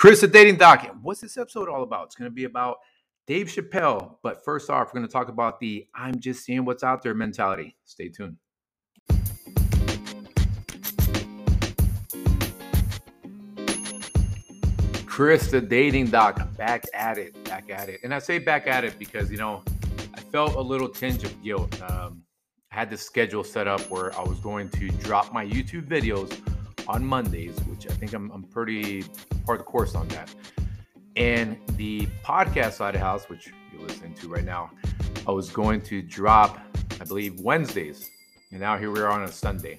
Chris, the dating doc. What's this episode all about? It's going to be about Dave Chappelle. But first off, we're going to talk about the I'm just seeing what's out there mentality. Stay tuned. Chris, the dating doc, back at it, back at it. And I say back at it because, you know, I felt a little tinge of guilt. Um, I had this schedule set up where I was going to drop my YouTube videos on Mondays, which I think I'm, I'm pretty part of the course on that. And the podcast side of house, which you're listening to right now, I was going to drop, I believe, Wednesdays. And now here we are on a Sunday.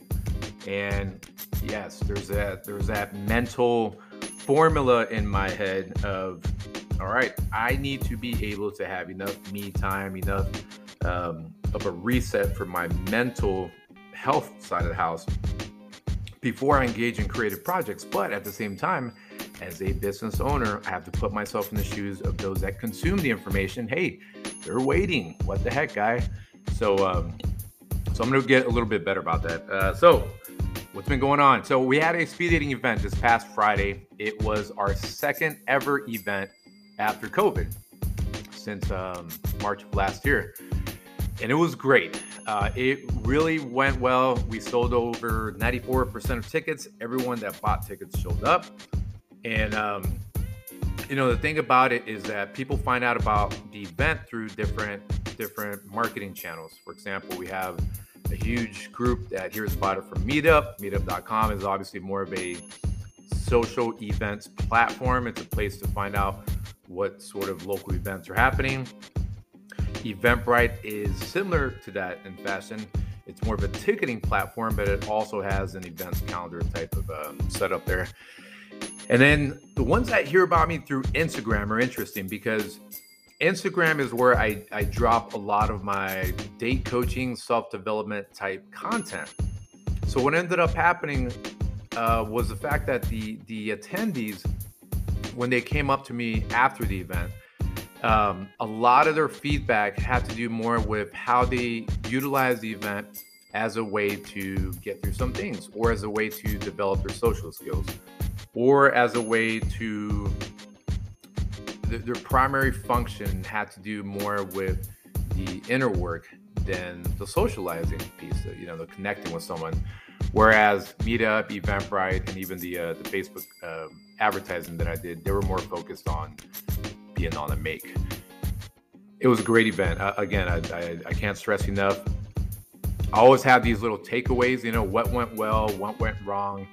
And yes, there's that there's that mental formula in my head of all right, I need to be able to have enough me time, enough um, of a reset for my mental health side of the house before I engage in creative projects. But at the same time, as a business owner, I have to put myself in the shoes of those that consume the information. Hey, they're waiting. What the heck, guy? So, um, so I'm going to get a little bit better about that. Uh, so, what's been going on? So, we had a speed dating event this past Friday. It was our second ever event after COVID since um, March of last year, and it was great. Uh, it really went well. We sold over 94% of tickets. Everyone that bought tickets showed up. And, um, you know, the thing about it is that people find out about the event through different different marketing channels. For example, we have a huge group that hears about it from Meetup. Meetup.com is obviously more of a social events platform. It's a place to find out what sort of local events are happening. Eventbrite is similar to that in fashion. It's more of a ticketing platform, but it also has an events calendar type of um, setup there. And then the ones that hear about me through Instagram are interesting because Instagram is where I, I drop a lot of my date coaching, self development type content. So what ended up happening uh, was the fact that the the attendees, when they came up to me after the event, um, a lot of their feedback had to do more with how they utilize the event as a way to get through some things or as a way to develop their social skills or as a way to their primary function had to do more with the inner work than the socializing piece, you know, the connecting with someone. Whereas Meetup, Eventbrite, and even the uh, the Facebook uh, advertising that I did, they were more focused on being on a make. It was a great event. Uh, again, I, I, I can't stress enough. I always have these little takeaways. You know, what went well, what went wrong.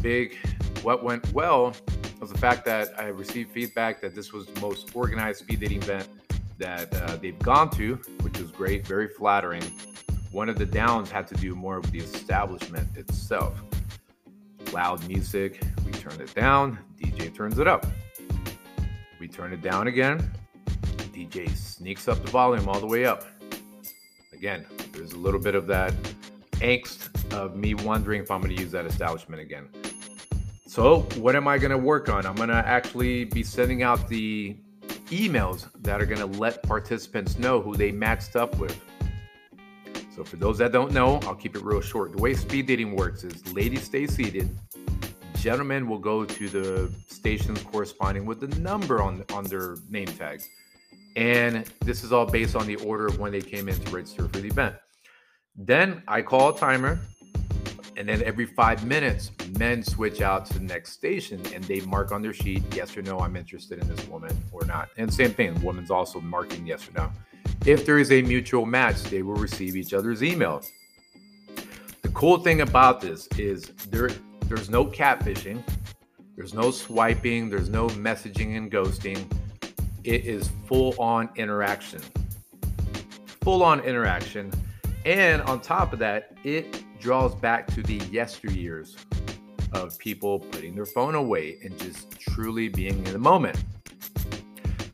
Big, what went well was the fact that I received feedback that this was the most organized speed dating event that uh, they've gone to, which was great, very flattering. One of the downs had to do more with the establishment itself. Loud music, we turned it down, DJ turns it up. We turn it down again, DJ sneaks up the volume all the way up. Again, there's a little bit of that angst of me wondering if I'm going to use that establishment again. So, what am I going to work on? I'm going to actually be sending out the emails that are going to let participants know who they matched up with. So, for those that don't know, I'll keep it real short. The way speed dating works is ladies stay seated, gentlemen will go to the stations corresponding with the number on, on their name tag. And this is all based on the order of when they came in to register for the event. Then I call a timer, and then every five minutes, men switch out to the next station and they mark on their sheet, yes or no, I'm interested in this woman or not. And same thing, woman's also marking yes or no. If there is a mutual match, they will receive each other's email. The cool thing about this is there there's no catfishing, there's no swiping, there's no messaging and ghosting it is full on interaction. Full on interaction. And on top of that, it draws back to the yesteryears of people putting their phone away and just truly being in the moment.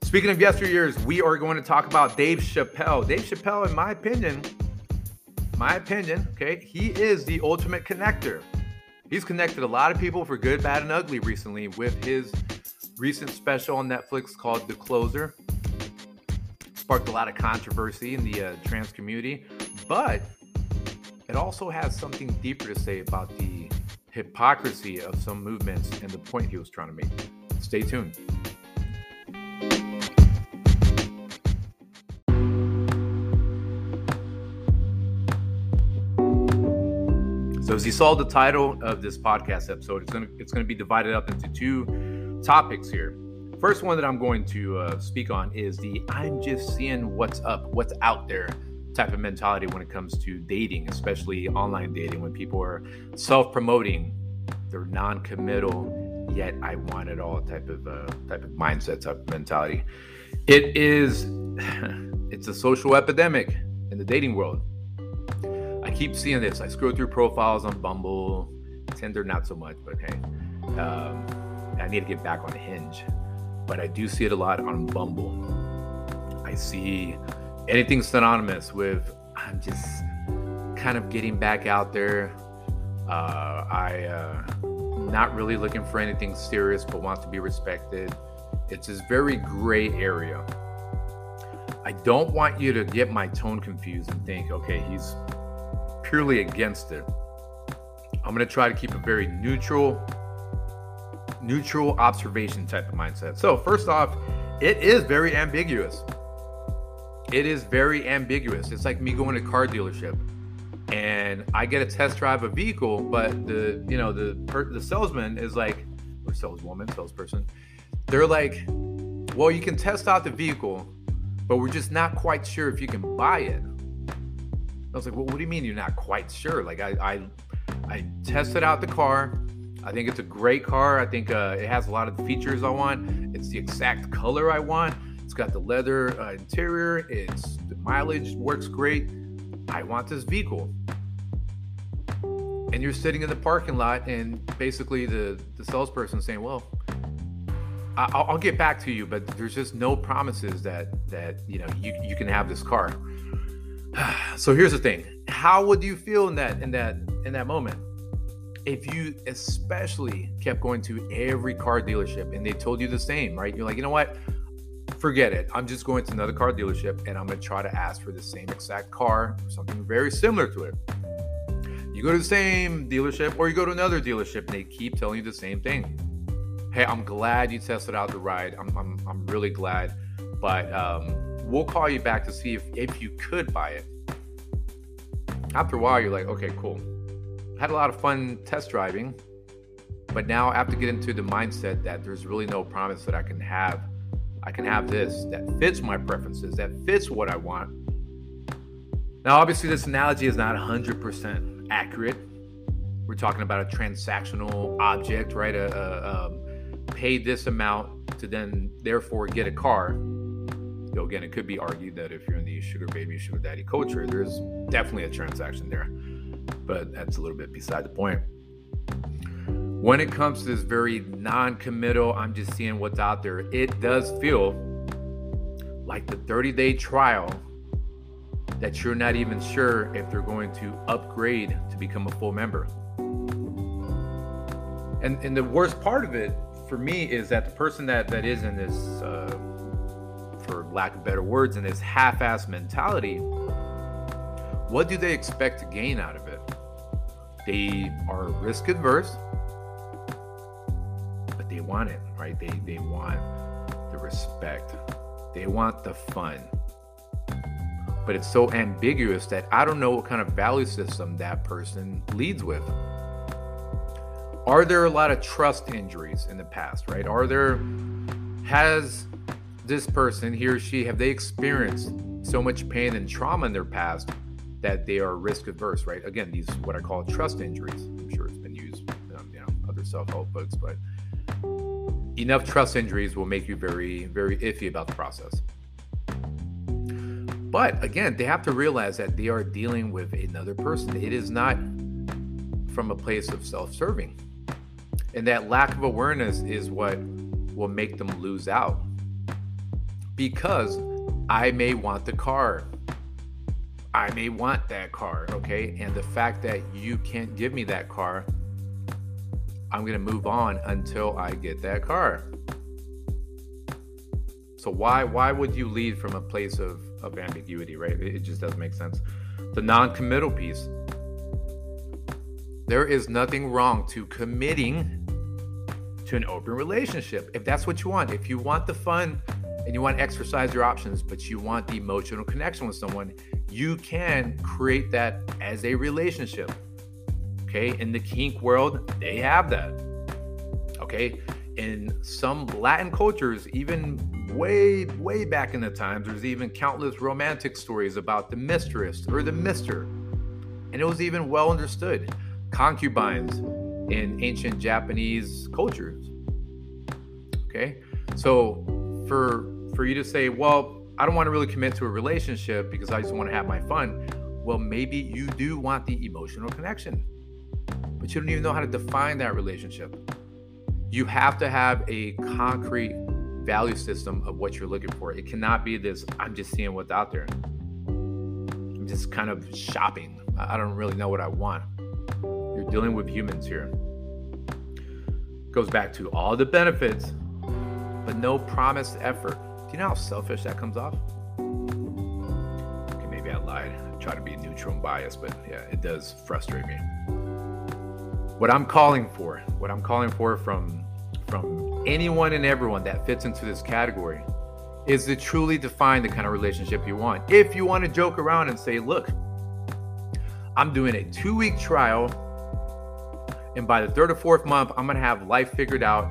Speaking of yesteryears, we are going to talk about Dave Chappelle. Dave Chappelle, in my opinion, my opinion, okay, he is the ultimate connector. He's connected a lot of people for good, bad, and ugly recently with his recent special on Netflix called The Closer. Sparked a lot of controversy in the uh, trans community, but it also has something deeper to say about the hypocrisy of some movements and the point he was trying to make. Stay tuned. So as you saw the title of this podcast episode, it's gonna it's gonna be divided up into two topics here. First one that I'm going to uh, speak on is the I'm just seeing what's up, what's out there type of mentality when it comes to dating, especially online dating, when people are self-promoting, they're non-committal, yet I want it all type of uh, type of mindset, type of mentality. It is it's a social epidemic in the dating world keep seeing this. I scroll through profiles on Bumble, Tinder, not so much, but hey, um, I need to get back on Hinge. But I do see it a lot on Bumble. I see anything synonymous with I'm just kind of getting back out there. Uh, I uh, not really looking for anything serious, but want to be respected. It's this very gray area. I don't want you to get my tone confused and think, okay, he's purely against it. I'm going to try to keep a very neutral, neutral observation type of mindset. So, first off, it is very ambiguous. It is very ambiguous. It's like me going to a car dealership and I get a test drive a vehicle, but the you know the the salesman is like or saleswoman, salesperson, they're like, well, you can test out the vehicle, but we're just not quite sure if you can buy it. I was like, well, what do you mean you're not quite sure? Like, I, I, I tested out the car. I think it's a great car. I think uh, it has a lot of the features I want. It's the exact color I want. It's got the leather uh, interior. It's the mileage works great. I want this vehicle. And you're sitting in the parking lot, and basically the the salesperson saying, "Well, I'll, I'll get back to you, but there's just no promises that that you know you you can have this car." so here's the thing. How would you feel in that in that in that moment? If you especially kept going to every car dealership and they told you the same right? You're like you know what? Forget it. I'm just going to another car dealership and i'm going to try to ask for the same exact car or something very similar to it. You go to the same dealership or you go to another dealership and they keep telling you the same thing. Hey i'm glad you tested out the ride. I'm, I'm, I'm really glad but um, we'll call you back to see if, if you could buy it. After a while, you're like, okay, cool. Had a lot of fun test driving, but now I have to get into the mindset that there's really no promise that I can have. I can have this that fits my preferences, that fits what I want. Now, obviously, this analogy is not 100% accurate. We're talking about a transactional object, right? A, a, a pay this amount to then therefore get a car though again, it could be argued that if you're in the sugar baby, sugar daddy culture, there's definitely a transaction there. But that's a little bit beside the point. When it comes to this very non committal, I'm just seeing what's out there, it does feel like the 30 day trial that you're not even sure if they're going to upgrade to become a full member. And, and the worst part of it for me is that the person that, that is in this uh, for lack of better words, in this half ass mentality, what do they expect to gain out of it? They are risk adverse, but they want it, right? They, they want the respect, they want the fun. But it's so ambiguous that I don't know what kind of value system that person leads with. Are there a lot of trust injuries in the past, right? Are there, has this person, he or she, have they experienced so much pain and trauma in their past that they are risk averse, right? Again, these what I call trust injuries. I'm sure it's been used, um, you know, other self-help books, but enough trust injuries will make you very, very iffy about the process. But again, they have to realize that they are dealing with another person. It is not from a place of self-serving. And that lack of awareness is what will make them lose out because I may want the car. I may want that car, okay? And the fact that you can't give me that car, I'm going to move on until I get that car. So why why would you lead from a place of of ambiguity, right? It, it just doesn't make sense. The non-committal piece. There is nothing wrong to committing to an open relationship if that's what you want. If you want the fun and you want to exercise your options, but you want the emotional connection with someone, you can create that as a relationship. Okay. In the kink world, they have that. Okay. In some Latin cultures, even way, way back in the times, there's even countless romantic stories about the mistress or the mister. And it was even well understood. Concubines in ancient Japanese cultures. Okay. So for for you to say, well, I don't want to really commit to a relationship because I just want to have my fun. Well, maybe you do want the emotional connection, but you don't even know how to define that relationship. You have to have a concrete value system of what you're looking for. It cannot be this, I'm just seeing what's out there. I'm just kind of shopping. I don't really know what I want. You're dealing with humans here. Goes back to all the benefits, but no promised effort. Do you know how selfish that comes off? Okay, maybe I lied. I try to be neutral and biased, but yeah, it does frustrate me. What I'm calling for, what I'm calling for from from anyone and everyone that fits into this category is to truly define the kind of relationship you want. If you want to joke around and say, look, I'm doing a two week trial, and by the third or fourth month, I'm going to have life figured out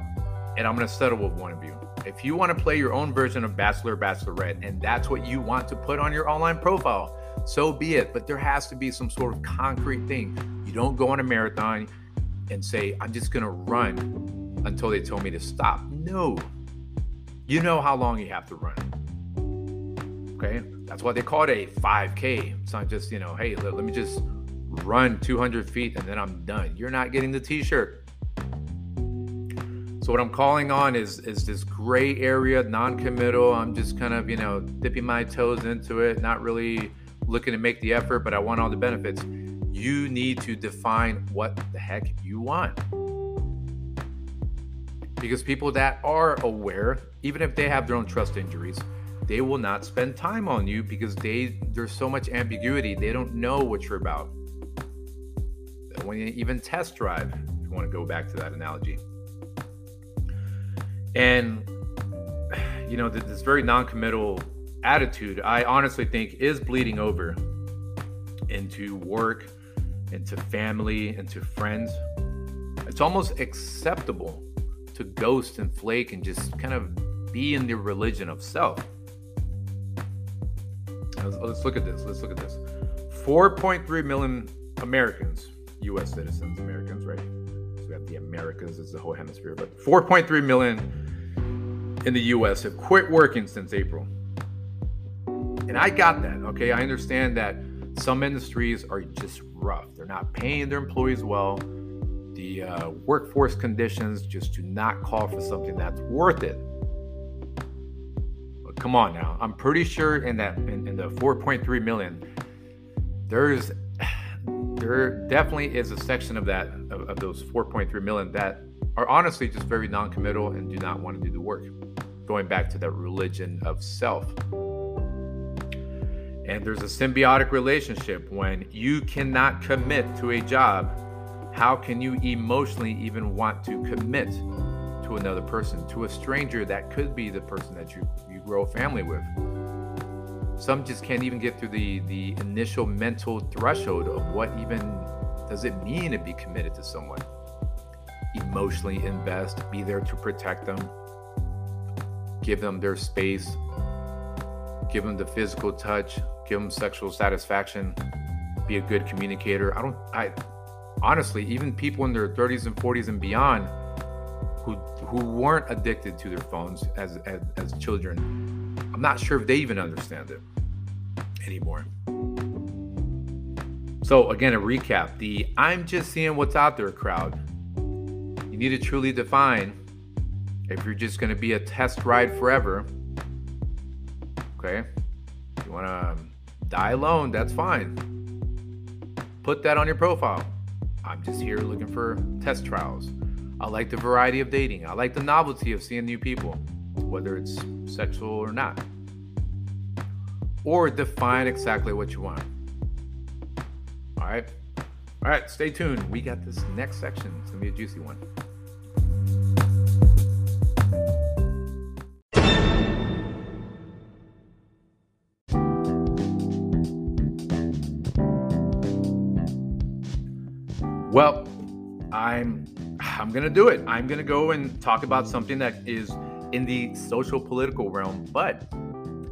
and I'm going to settle with one of you. If you want to play your own version of Bachelor Bachelorette and that's what you want to put on your online profile, so be it. But there has to be some sort of concrete thing. You don't go on a marathon and say, I'm just going to run until they tell me to stop. No. You know how long you have to run. Okay. That's why they call it a 5K. It's not just, you know, hey, let, let me just run 200 feet and then I'm done. You're not getting the t shirt. What I'm calling on is is this gray area, non-committal. I'm just kind of, you know, dipping my toes into it, not really looking to make the effort, but I want all the benefits. You need to define what the heck you want. Because people that are aware, even if they have their own trust injuries, they will not spend time on you because they there's so much ambiguity. They don't know what you're about. When you even test drive, if you want to go back to that analogy and, you know, this very non committal attitude, I honestly think is bleeding over into work, into family, into friends. It's almost acceptable to ghost and flake and just kind of be in the religion of self. Let's, let's look at this. Let's look at this. 4.3 million Americans, US citizens, Americans, right? We have the Americas as the whole hemisphere, but 4.3 million in the US have quit working since April. And I got that. Okay. I understand that some industries are just rough. They're not paying their employees well. The uh, workforce conditions just do not call for something that's worth it. But come on now. I'm pretty sure in that in, in the 4.3 million, there's there definitely is a section of that of, of those 4.3 million that are honestly just very non-committal and do not want to do the work. Going back to that religion of self. And there's a symbiotic relationship. When you cannot commit to a job how can you emotionally even want to commit to another person to a stranger that could be the person that you you grow a family with some just can't even get through the the initial mental threshold of what even does it mean to be committed to someone? Emotionally invest be there to protect them give them their space give them the physical touch give them sexual satisfaction be a good communicator. I don't i honestly even people in their 30s and 40s and beyond who who weren't addicted to their phones as as, as children i'm not sure if they even understand it anymore. So, again, a recap the I'm just seeing what's out there crowd. You need to truly define if you're just going to be a test ride forever. Okay. You want to um, die alone, that's fine. Put that on your profile. I'm just here looking for test trials. I like the variety of dating. I like the novelty of seeing new people, whether it's sexual or not. Or define exactly what you want. All right. All right, stay tuned. We got this next section. It's going to be a juicy one. Well, I'm I'm going to do it. I'm going to go and talk about something that is in the social political realm, but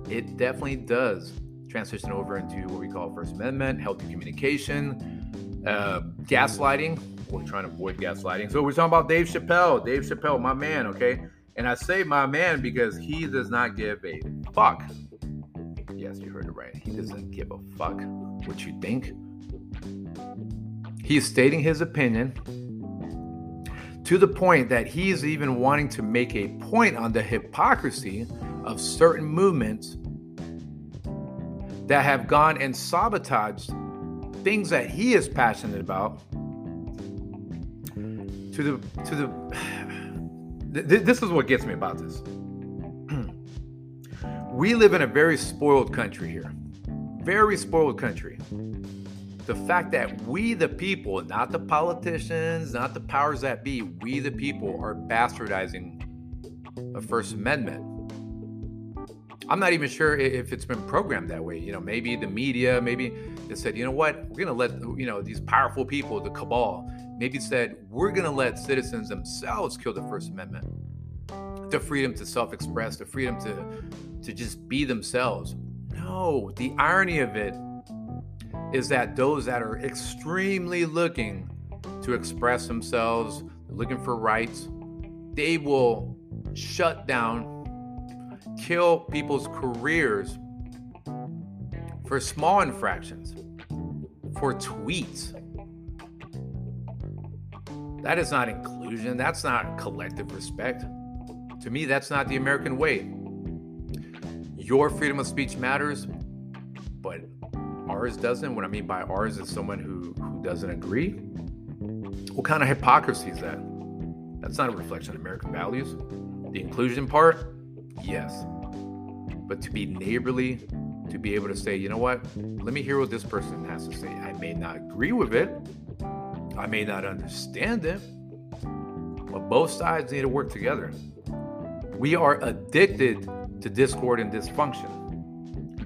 it definitely does transition over into what we call First Amendment, healthy communication, uh, gaslighting. We're trying to avoid gaslighting. So we're talking about Dave Chappelle. Dave Chappelle, my man, okay? And I say my man because he does not give a fuck. Yes, you heard it right. He doesn't give a fuck what you think. He's stating his opinion to the point that he is even wanting to make a point on the hypocrisy of certain movements that have gone and sabotaged things that he is passionate about to the to the this is what gets me about this. We live in a very spoiled country here. Very spoiled country the fact that we, the people, not the politicians, not the powers that be, we, the people, are bastardizing the First Amendment. I'm not even sure if it's been programmed that way. You know, maybe the media, maybe they said, you know what, we're going to let, you know, these powerful people, the cabal, maybe said, we're going to let citizens themselves kill the First Amendment. The freedom to self express, the freedom to, to just be themselves. No, the irony of it is that those that are extremely looking to express themselves, looking for rights, they will shut down, kill people's careers for small infractions, for tweets. That is not inclusion. That's not collective respect. To me, that's not the American way. Your freedom of speech matters, but ours doesn't. What I mean by ours is someone who, who doesn't agree. What kind of hypocrisy is that? That's not a reflection of American values. The inclusion part, yes. But to be neighborly, to be able to say, you know what, let me hear what this person has to say. I may not agree with it, I may not understand it, but both sides need to work together. We are addicted to discord and dysfunction.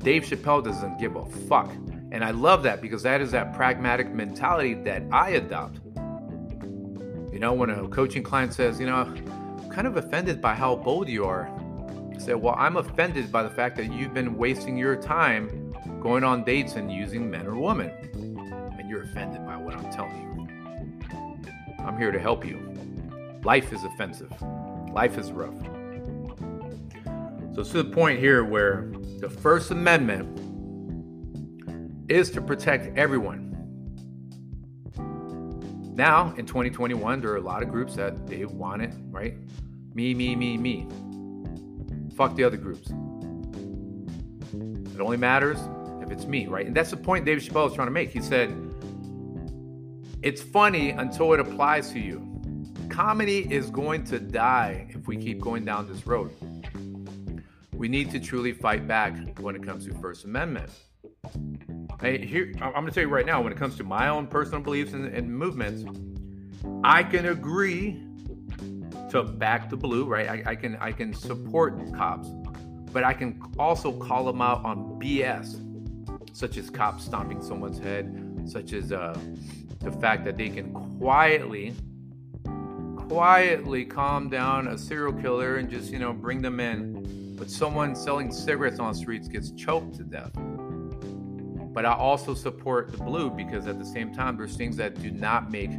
Dave Chappelle doesn't give a fuck. And I love that because that is that pragmatic mentality that I adopt. You know, when a coaching client says, you know, I'm kind of offended by how bold you are, I say, well, I'm offended by the fact that you've been wasting your time going on dates and using men or women. And you're offended by what I'm telling you. I'm here to help you. Life is offensive, life is rough. So it's to the point here where the First Amendment is to protect everyone. Now, in 2021, there are a lot of groups that they want it, right? Me, me, me, me. Fuck the other groups. It only matters if it's me, right? And that's the point David Chappelle was trying to make. He said, It's funny until it applies to you. Comedy is going to die if we keep going down this road. We need to truly fight back when it comes to First Amendment. Hey, here I'm going to tell you right now. When it comes to my own personal beliefs and, and movements, I can agree to back the blue. Right? I, I can I can support cops, but I can also call them out on BS, such as cops stomping someone's head, such as uh, the fact that they can quietly quietly calm down a serial killer and just you know bring them in but someone selling cigarettes on the streets gets choked to death but I also support the blue because at the same time, there's things that do not make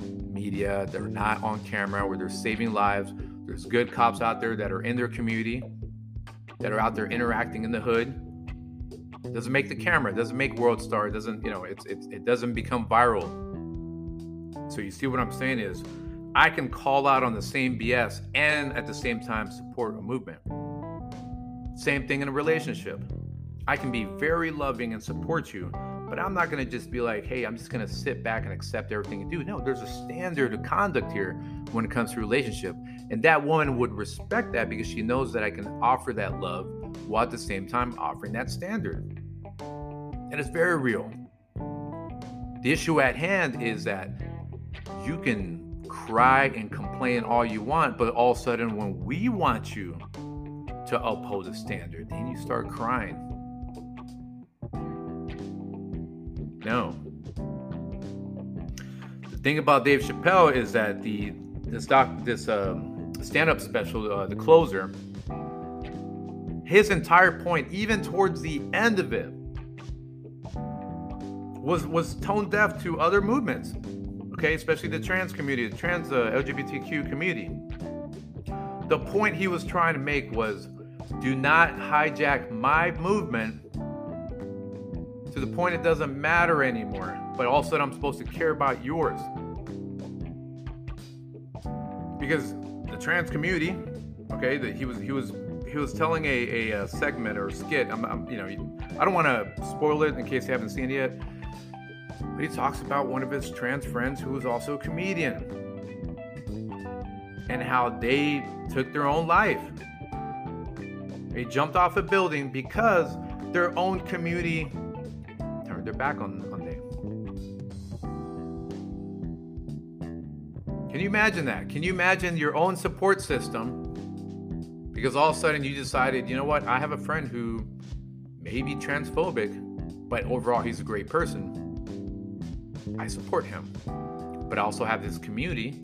media, they're not on camera, where they're saving lives. There's good cops out there that are in their community, that are out there interacting in the hood. Doesn't make the camera, doesn't make World Star, doesn't, you know, it's, it's it doesn't become viral. So you see what I'm saying is I can call out on the same BS and at the same time support a movement. Same thing in a relationship. I can be very loving and support you, but I'm not going to just be like, hey, I'm just going to sit back and accept everything you do. No, there's a standard of conduct here when it comes to relationship. And that woman would respect that because she knows that I can offer that love while at the same time offering that standard. And it's very real. The issue at hand is that you can cry and complain all you want, but all of a sudden, when we want you to uphold a standard, then you start crying No. The thing about Dave Chappelle is that the this doc this um, stand-up special, uh, the closer, his entire point, even towards the end of it, was was tone deaf to other movements. Okay, especially the trans community, the trans uh, LGBTQ community. The point he was trying to make was, do not hijack my movement to the point it doesn't matter anymore. But all of a sudden, I'm supposed to care about yours because the trans community, okay, that he was he was he was telling a, a, a segment or a skit. I'm, I'm, you know, I don't want to spoil it in case you haven't seen it yet. But he talks about one of his trans friends who was also a comedian and how they took their own life. They jumped off a building because their own community their back on, on. Can you imagine that? Can you imagine your own support system? Because all of a sudden you decided, you know what, I have a friend who may be transphobic, but overall he's a great person. I support him. But I also have this community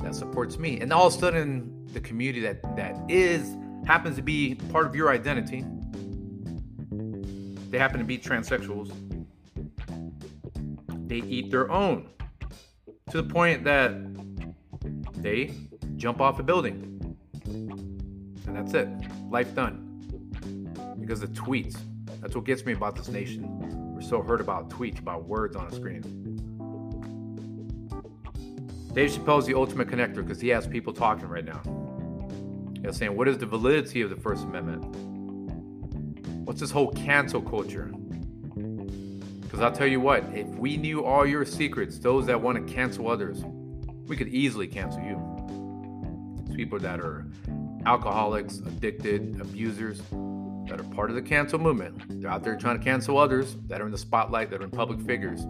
that supports me. And all of a sudden, the community that that is happens to be part of your identity. They happen to be transsexuals. They eat their own to the point that they jump off a building. And that's it. Life done. Because the tweets. That's what gets me about this nation. We're so hurt about tweets, about words on a screen. Dave Chappelle is the ultimate connector because he has people talking right now. He's saying, what is the validity of the First Amendment? What's this whole cancel culture? Because I'll tell you what, if we knew all your secrets, those that want to cancel others, we could easily cancel you. It's people that are alcoholics, addicted, abusers, that are part of the cancel movement. They're out there trying to cancel others that are in the spotlight, that are in public figures.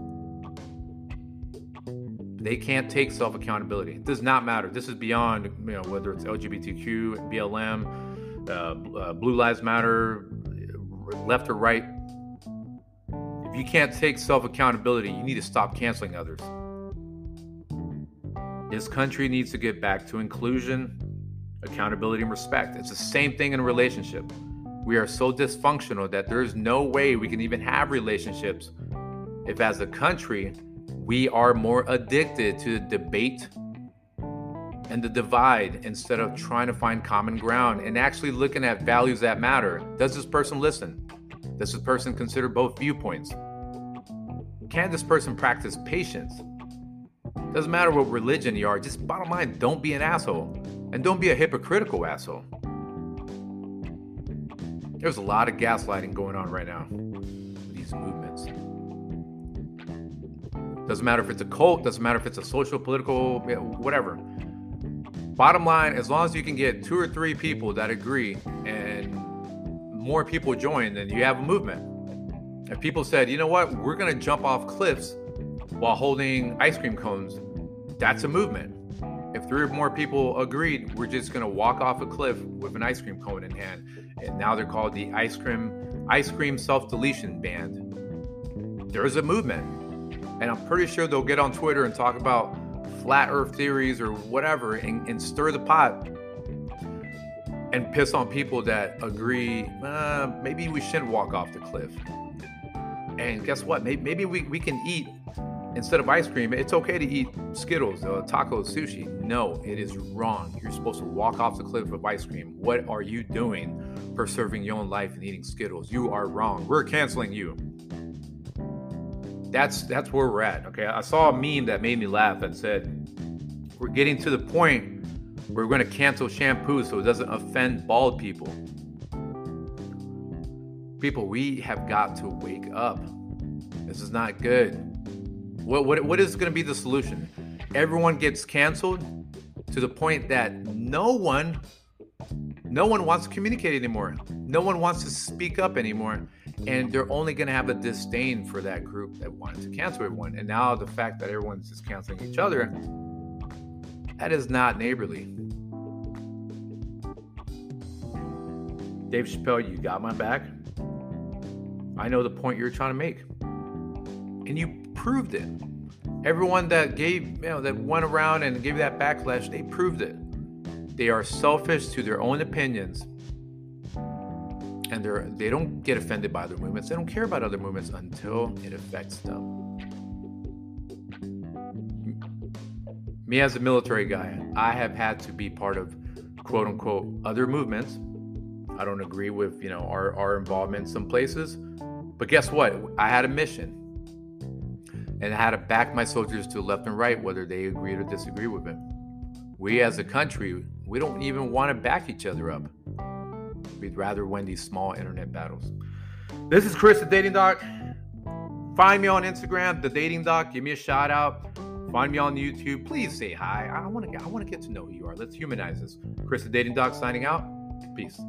They can't take self accountability. It does not matter. This is beyond, you know, whether it's LGBTQ, BLM, uh, uh, Blue Lives Matter, left or right. If you can't take self accountability, you need to stop canceling others. This country needs to get back to inclusion, accountability, and respect. It's the same thing in a relationship. We are so dysfunctional that there's no way we can even have relationships if, as a country, we are more addicted to debate and the divide instead of trying to find common ground and actually looking at values that matter. Does this person listen? Does this person consider both viewpoints? Can this person practice patience? Doesn't matter what religion you are, just bottom line, don't be an asshole. And don't be a hypocritical asshole. There's a lot of gaslighting going on right now. These movements. Doesn't matter if it's a cult, doesn't matter if it's a social, political, whatever. Bottom line, as long as you can get two or three people that agree and more people join, then you have a movement. If people said, you know what, we're going to jump off cliffs while holding ice cream cones, that's a movement. If three or more people agreed, we're just going to walk off a cliff with an ice cream cone in hand. And now they're called the ice cream ice cream self deletion band. There's a movement. And I'm pretty sure they'll get on Twitter and talk about flat earth theories or whatever and, and stir the pot and piss on people that agree, uh, maybe we shouldn't walk off the cliff. And guess what? Maybe, maybe we, we can eat instead of ice cream. It's okay to eat Skittles, uh, tacos, sushi. No, it is wrong. You're supposed to walk off the cliff with ice cream. What are you doing preserving your own life and eating Skittles? You are wrong. We're canceling you that's that's where we're at. Okay, I saw a meme that made me laugh that said, "We're getting to the point where we're going to cancel shampoo so it doesn't offend bald people." People, we have got to wake up. This is not good. What what what is going to be the solution? Everyone gets canceled to the point that no one no one wants to communicate anymore. No one wants to speak up anymore and they're only going to have a disdain for that group that wanted to cancel everyone. And now the fact that everyone's just canceling each other, that is not neighborly. Dave Chappelle, you got my back. I know the point you're trying to make. And you proved it. Everyone that gave, you know, that went around and gave that backlash, they proved it. They are selfish to their own opinions, and they're they don't get offended by other movements. They don't care about other movements until it affects them. Me as a military guy, I have had to be part of quote unquote other movements. I don't agree with you know our, our involvement in some places, but guess what? I had a mission. And I had to back my soldiers to left and right, whether they agreed or disagree with it. We as a country, we don't even want to back each other up. We'd rather win these small internet battles. This is Chris, the Dating Doc. Find me on Instagram, the Dating Doc. Give me a shout out. Find me on YouTube. Please say hi. I want to. I want to get to know who you are. Let's humanize this. Chris, the Dating Doc, signing out. Peace.